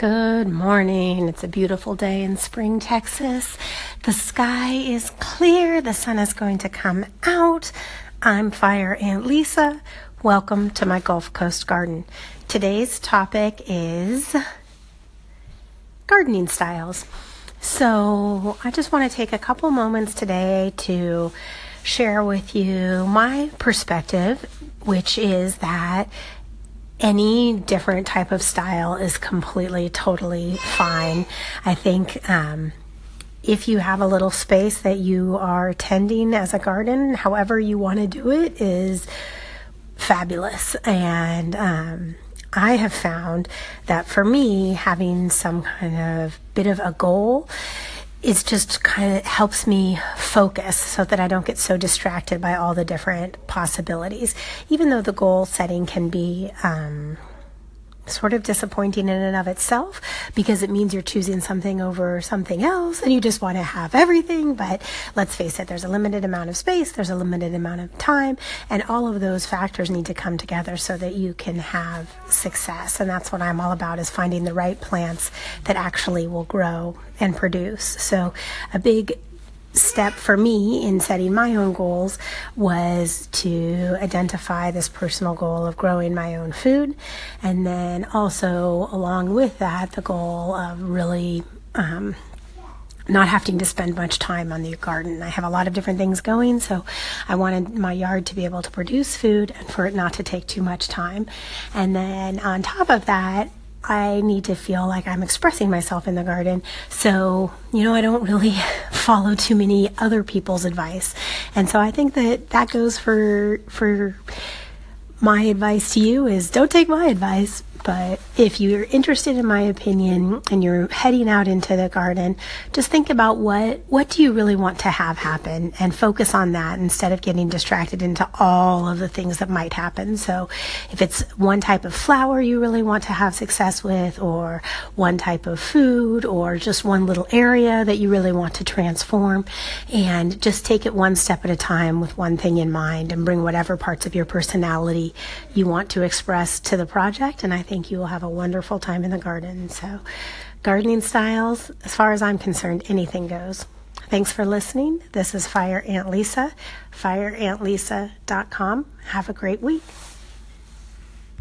Good morning. It's a beautiful day in Spring, Texas. The sky is clear. The sun is going to come out. I'm Fire Ant Lisa. Welcome to my Gulf Coast garden. Today's topic is gardening styles. So, I just want to take a couple moments today to share with you my perspective, which is that any different type of style is completely, totally fine. I think um, if you have a little space that you are tending as a garden, however you want to do it is fabulous. And um, I have found that for me, having some kind of bit of a goal it's just kind of helps me focus so that I don't get so distracted by all the different possibilities. Even though the goal setting can be um, sort of disappointing in and of itself because it means you're choosing something over something else and you just want to have everything. But let's face it, there's a limited amount of space, there's a limited amount of time, and all of those factors need to come together so that you can have success. And that's what I'm all about is finding the right plants that actually will grow and produce. So a big step for me in setting my own goals was to identify this personal goal of growing my own food. And then also, along with that, the goal of really um, not having to spend much time on the garden. I have a lot of different things going, so I wanted my yard to be able to produce food and for it not to take too much time. And then on top of that, I need to feel like I'm expressing myself in the garden. So, you know, I don't really follow too many other people's advice. And so I think that that goes for for my advice to you is don't take my advice, but if you're interested in my opinion and you're heading out into the garden, just think about what what do you really want to have happen and focus on that instead of getting distracted into all of the things that might happen. So if it's one type of flower you really want to have success with or one type of food or just one little area that you really want to transform and just take it one step at a time with one thing in mind and bring whatever parts of your personality you want to express to the project and I think you will have a wonderful time in the garden. So, gardening styles, as far as I'm concerned, anything goes. Thanks for listening. This is Fire Ant Lisa, fireaunt.lisa.com. Have a great week.